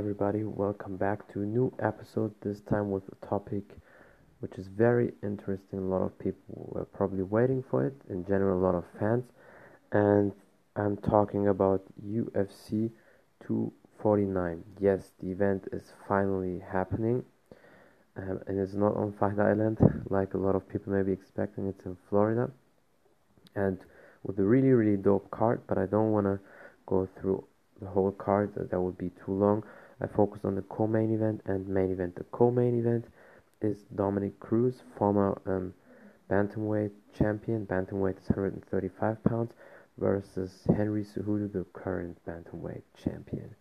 everybody, welcome back to a new episode. This time with a topic which is very interesting. A lot of people were probably waiting for it, in general, a lot of fans. And I'm talking about UFC 249. Yes, the event is finally happening, um, and it's not on Fight Island like a lot of people may be expecting. It's in Florida, and with a really, really dope card. But I don't want to go through the whole card, that would be too long. I focus on the co-main event and main event. The co-main event is Dominick Cruz, former um, bantamweight champion. Bantamweight is 135 pounds versus Henry Cejudo, the current bantamweight champion.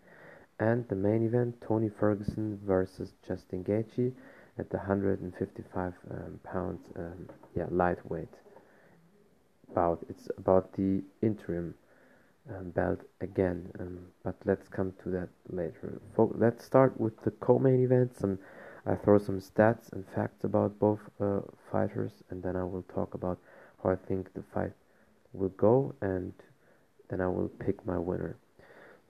And the main event, Tony Ferguson versus Justin Gaethje at the 155 um, pounds, um, yeah, lightweight bout. It's about the interim um, belt again. Um, but let's come to that later. let's start with the co-main event. Some I throw some stats and facts about both uh, fighters, and then I will talk about how I think the fight will go, and then I will pick my winner.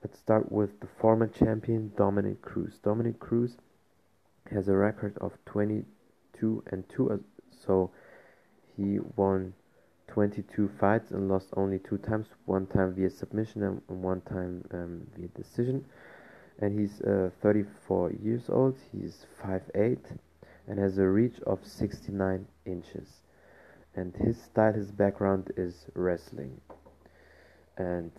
Let's start with the former champion Dominick Cruz. Dominick Cruz has a record of 22 and 2, uh, so he won 22 fights and lost only two times, one time via submission and one time um, via decision. And he's uh, 34 years old, he's 5'8 and has a reach of 69 inches. And his style, his background is wrestling. And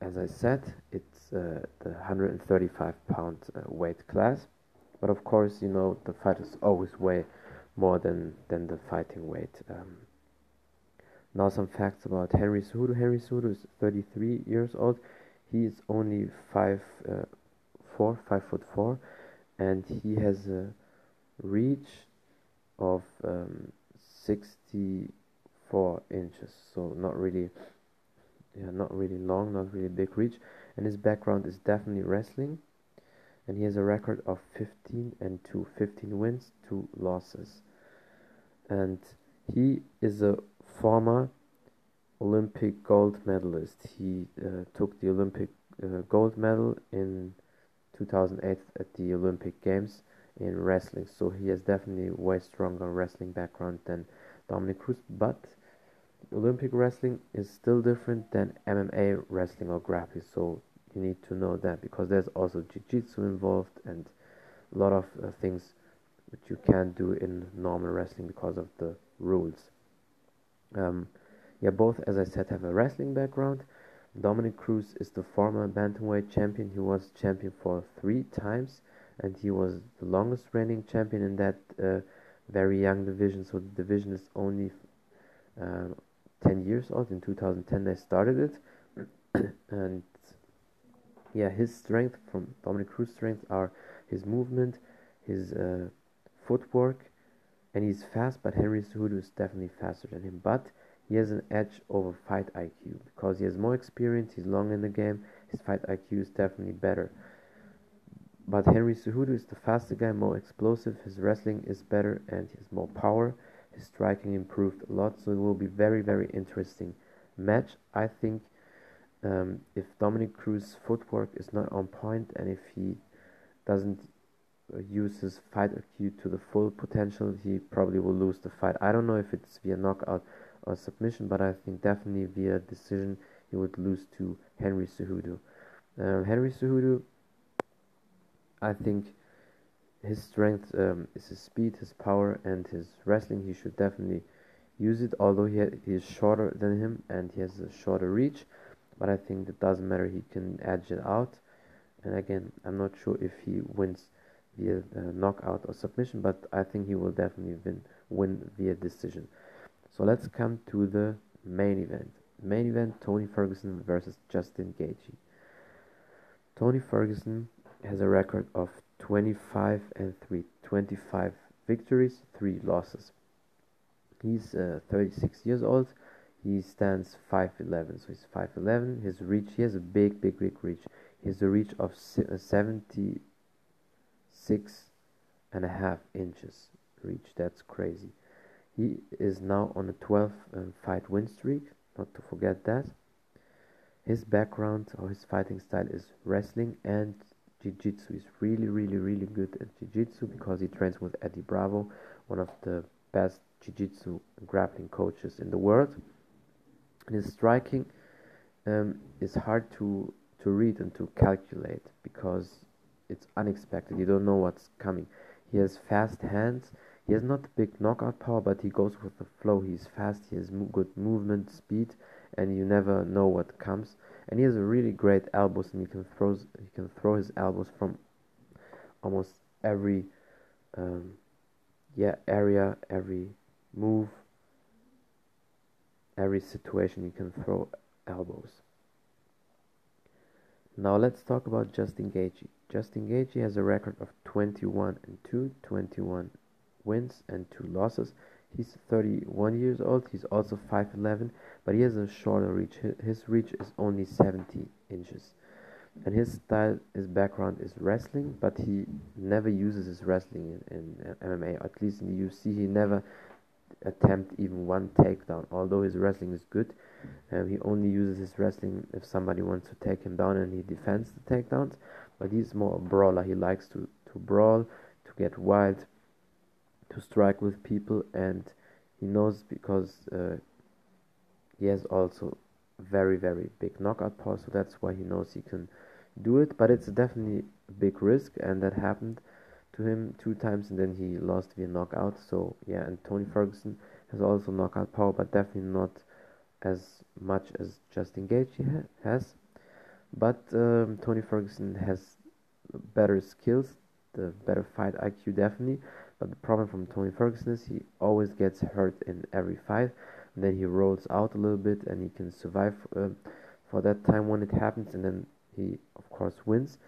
as I said, it's uh, the 135 pound uh, weight class. But of course, you know, the fighters always weigh more than, than the fighting weight. Um, now some facts about Henry Cejudo. Henry Cejudo is 33 years old. He is only five, uh, four, five foot four, and he has a reach of um, 64 inches. So not really, yeah, not really long, not really big reach. And his background is definitely wrestling. And he has a record of 15 and 2, 15 wins, 2 losses. And he is a former Olympic gold medalist. He uh, took the Olympic uh, gold medal in 2008 at the Olympic Games in wrestling. So he has definitely way stronger wrestling background than Dominick Cruz. But Olympic wrestling is still different than MMA wrestling or grappling. So you need to know that because there's also jiu-jitsu involved and a lot of uh, things which you can't do in normal wrestling because of the rules. Um, yeah, both, as I said, have a wrestling background. Dominick Cruz is the former bantamweight champion. He was champion for three times, and he was the longest reigning champion in that uh, very young division. So the division is only uh, 10 years old. In 2010, they started it, and yeah, his strength from Dominick Cruz's strength are his movement, his uh, footwork, and he's fast, but Henry Cejudo is definitely faster than him. But he has an edge over fight IQ because he has more experience, he's long in the game, his fight IQ is definitely better. But Henry Cejudo is the faster guy, more explosive, his wrestling is better, and he has more power. His striking improved a lot, so it will be very, very interesting match. I think um, if Dominick Cruz's footwork is not on point and if he doesn't uses fight IQ to the full potential, he probably will lose the fight. I don't know if it's via knockout or submission, but I think definitely via decision he would lose to Henry Cejudo. Um, Henry Cejudo, I think his strength um, is his speed, his power, and his wrestling. He should definitely use it, although he, he is shorter than him and he has a shorter reach. But I think that doesn't matter, he can edge it out. And again, I'm not sure if he wins via knockout or submission, but I think he will definitely win, win via decision. So let's come to the main event. Main event Tony Ferguson versus Justin Gaethje. Tony Ferguson has a record of 25 and 3, 25 victories, 3 losses. He's uh, 36 years old. He stands 5'11, so he's 5'11. His reach, he has a big, big, big reach. He has a reach of uh, 70 six and a half inches reach. That's crazy. He is now on a 12 um, fight win streak, not to forget that. His background or his fighting style is wrestling and jiu-jitsu. He's really, really, really good at jiu-jitsu because he trains with Eddie Bravo, one of the best jiu-jitsu grappling coaches in the world. And his striking um, is hard to to read and to calculate because it's unexpected. You don't know what's coming. He has fast hands. He has not big knockout power, but he goes with the flow. He's fast. He has mo good movement speed, and you never know what comes. And he has a really great elbows, and he can throw he can throw his elbows from almost every um, yeah area, every move, every situation. You can throw elbows. Now let's talk about Justin Gaethje. Justin Gaethje has a record of 21 and 2, 21 wins and 2 losses. He's 31 years old. He's also 5'11, but he has a shorter reach. His reach is only 70 inches. And his style, his background is wrestling, but he never uses his wrestling in, in MMA. At least in the UFC, he never attempt even one takedown. Although his wrestling is good, um, he only uses his wrestling if somebody wants to take him down and he defends the takedowns. But he's more a brawler. He likes to, to brawl, to get wild, to strike with people, and he knows because uh, he has also very very big knockout power. So that's why he knows he can do it. But it's definitely a big risk, and that happened to him two times, and then he lost via knockout. So yeah, and Tony Ferguson has also knockout power, but definitely not as much as Justin Gaethje ha has. But um, Tony Ferguson has better skills, the better fight IQ definitely. But the problem from Tony Ferguson is he always gets hurt in every fight. And then he rolls out a little bit and he can survive uh, for that time when it happens. And then he, of course, wins.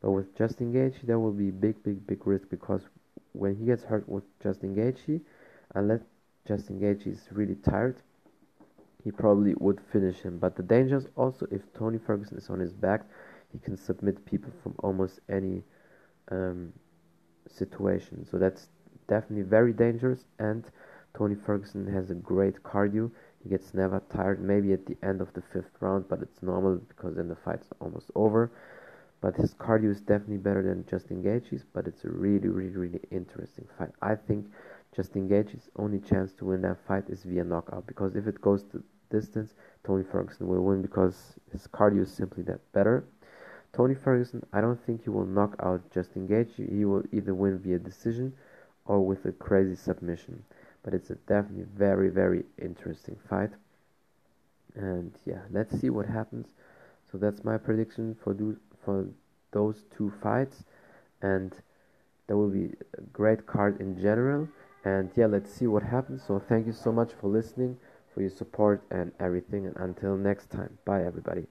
But with Justin Gaethje, there will be big, big, big risk because when he gets hurt with Justin Gaethje, unless Justin Gaethje is really tired, he probably would finish him. But the danger is also if Tony Ferguson is on his back, he can submit people from almost any um, situation. So that's definitely very dangerous. And Tony Ferguson has a great cardio. He gets never tired. Maybe at the end of the fifth round, but it's normal because then the fight's almost over. But his cardio is definitely better than Justin Gaethje's. But it's a really, really, really interesting fight. I think Justin Gaethje's only chance to win that fight is via knockout because if it goes to distance, Tony Ferguson will win because his cardio is simply that better. Tony Ferguson, I don't think he will knock out Justin Gaethje. He will either win via decision or with a crazy submission. But it's a definitely very very interesting fight. And yeah, let's see what happens. So that's my prediction for do for those two fights, and that will be a great card in general and yeah let's see what happens. So thank you so much for listening for your support and everything. And until next time. Bye everybody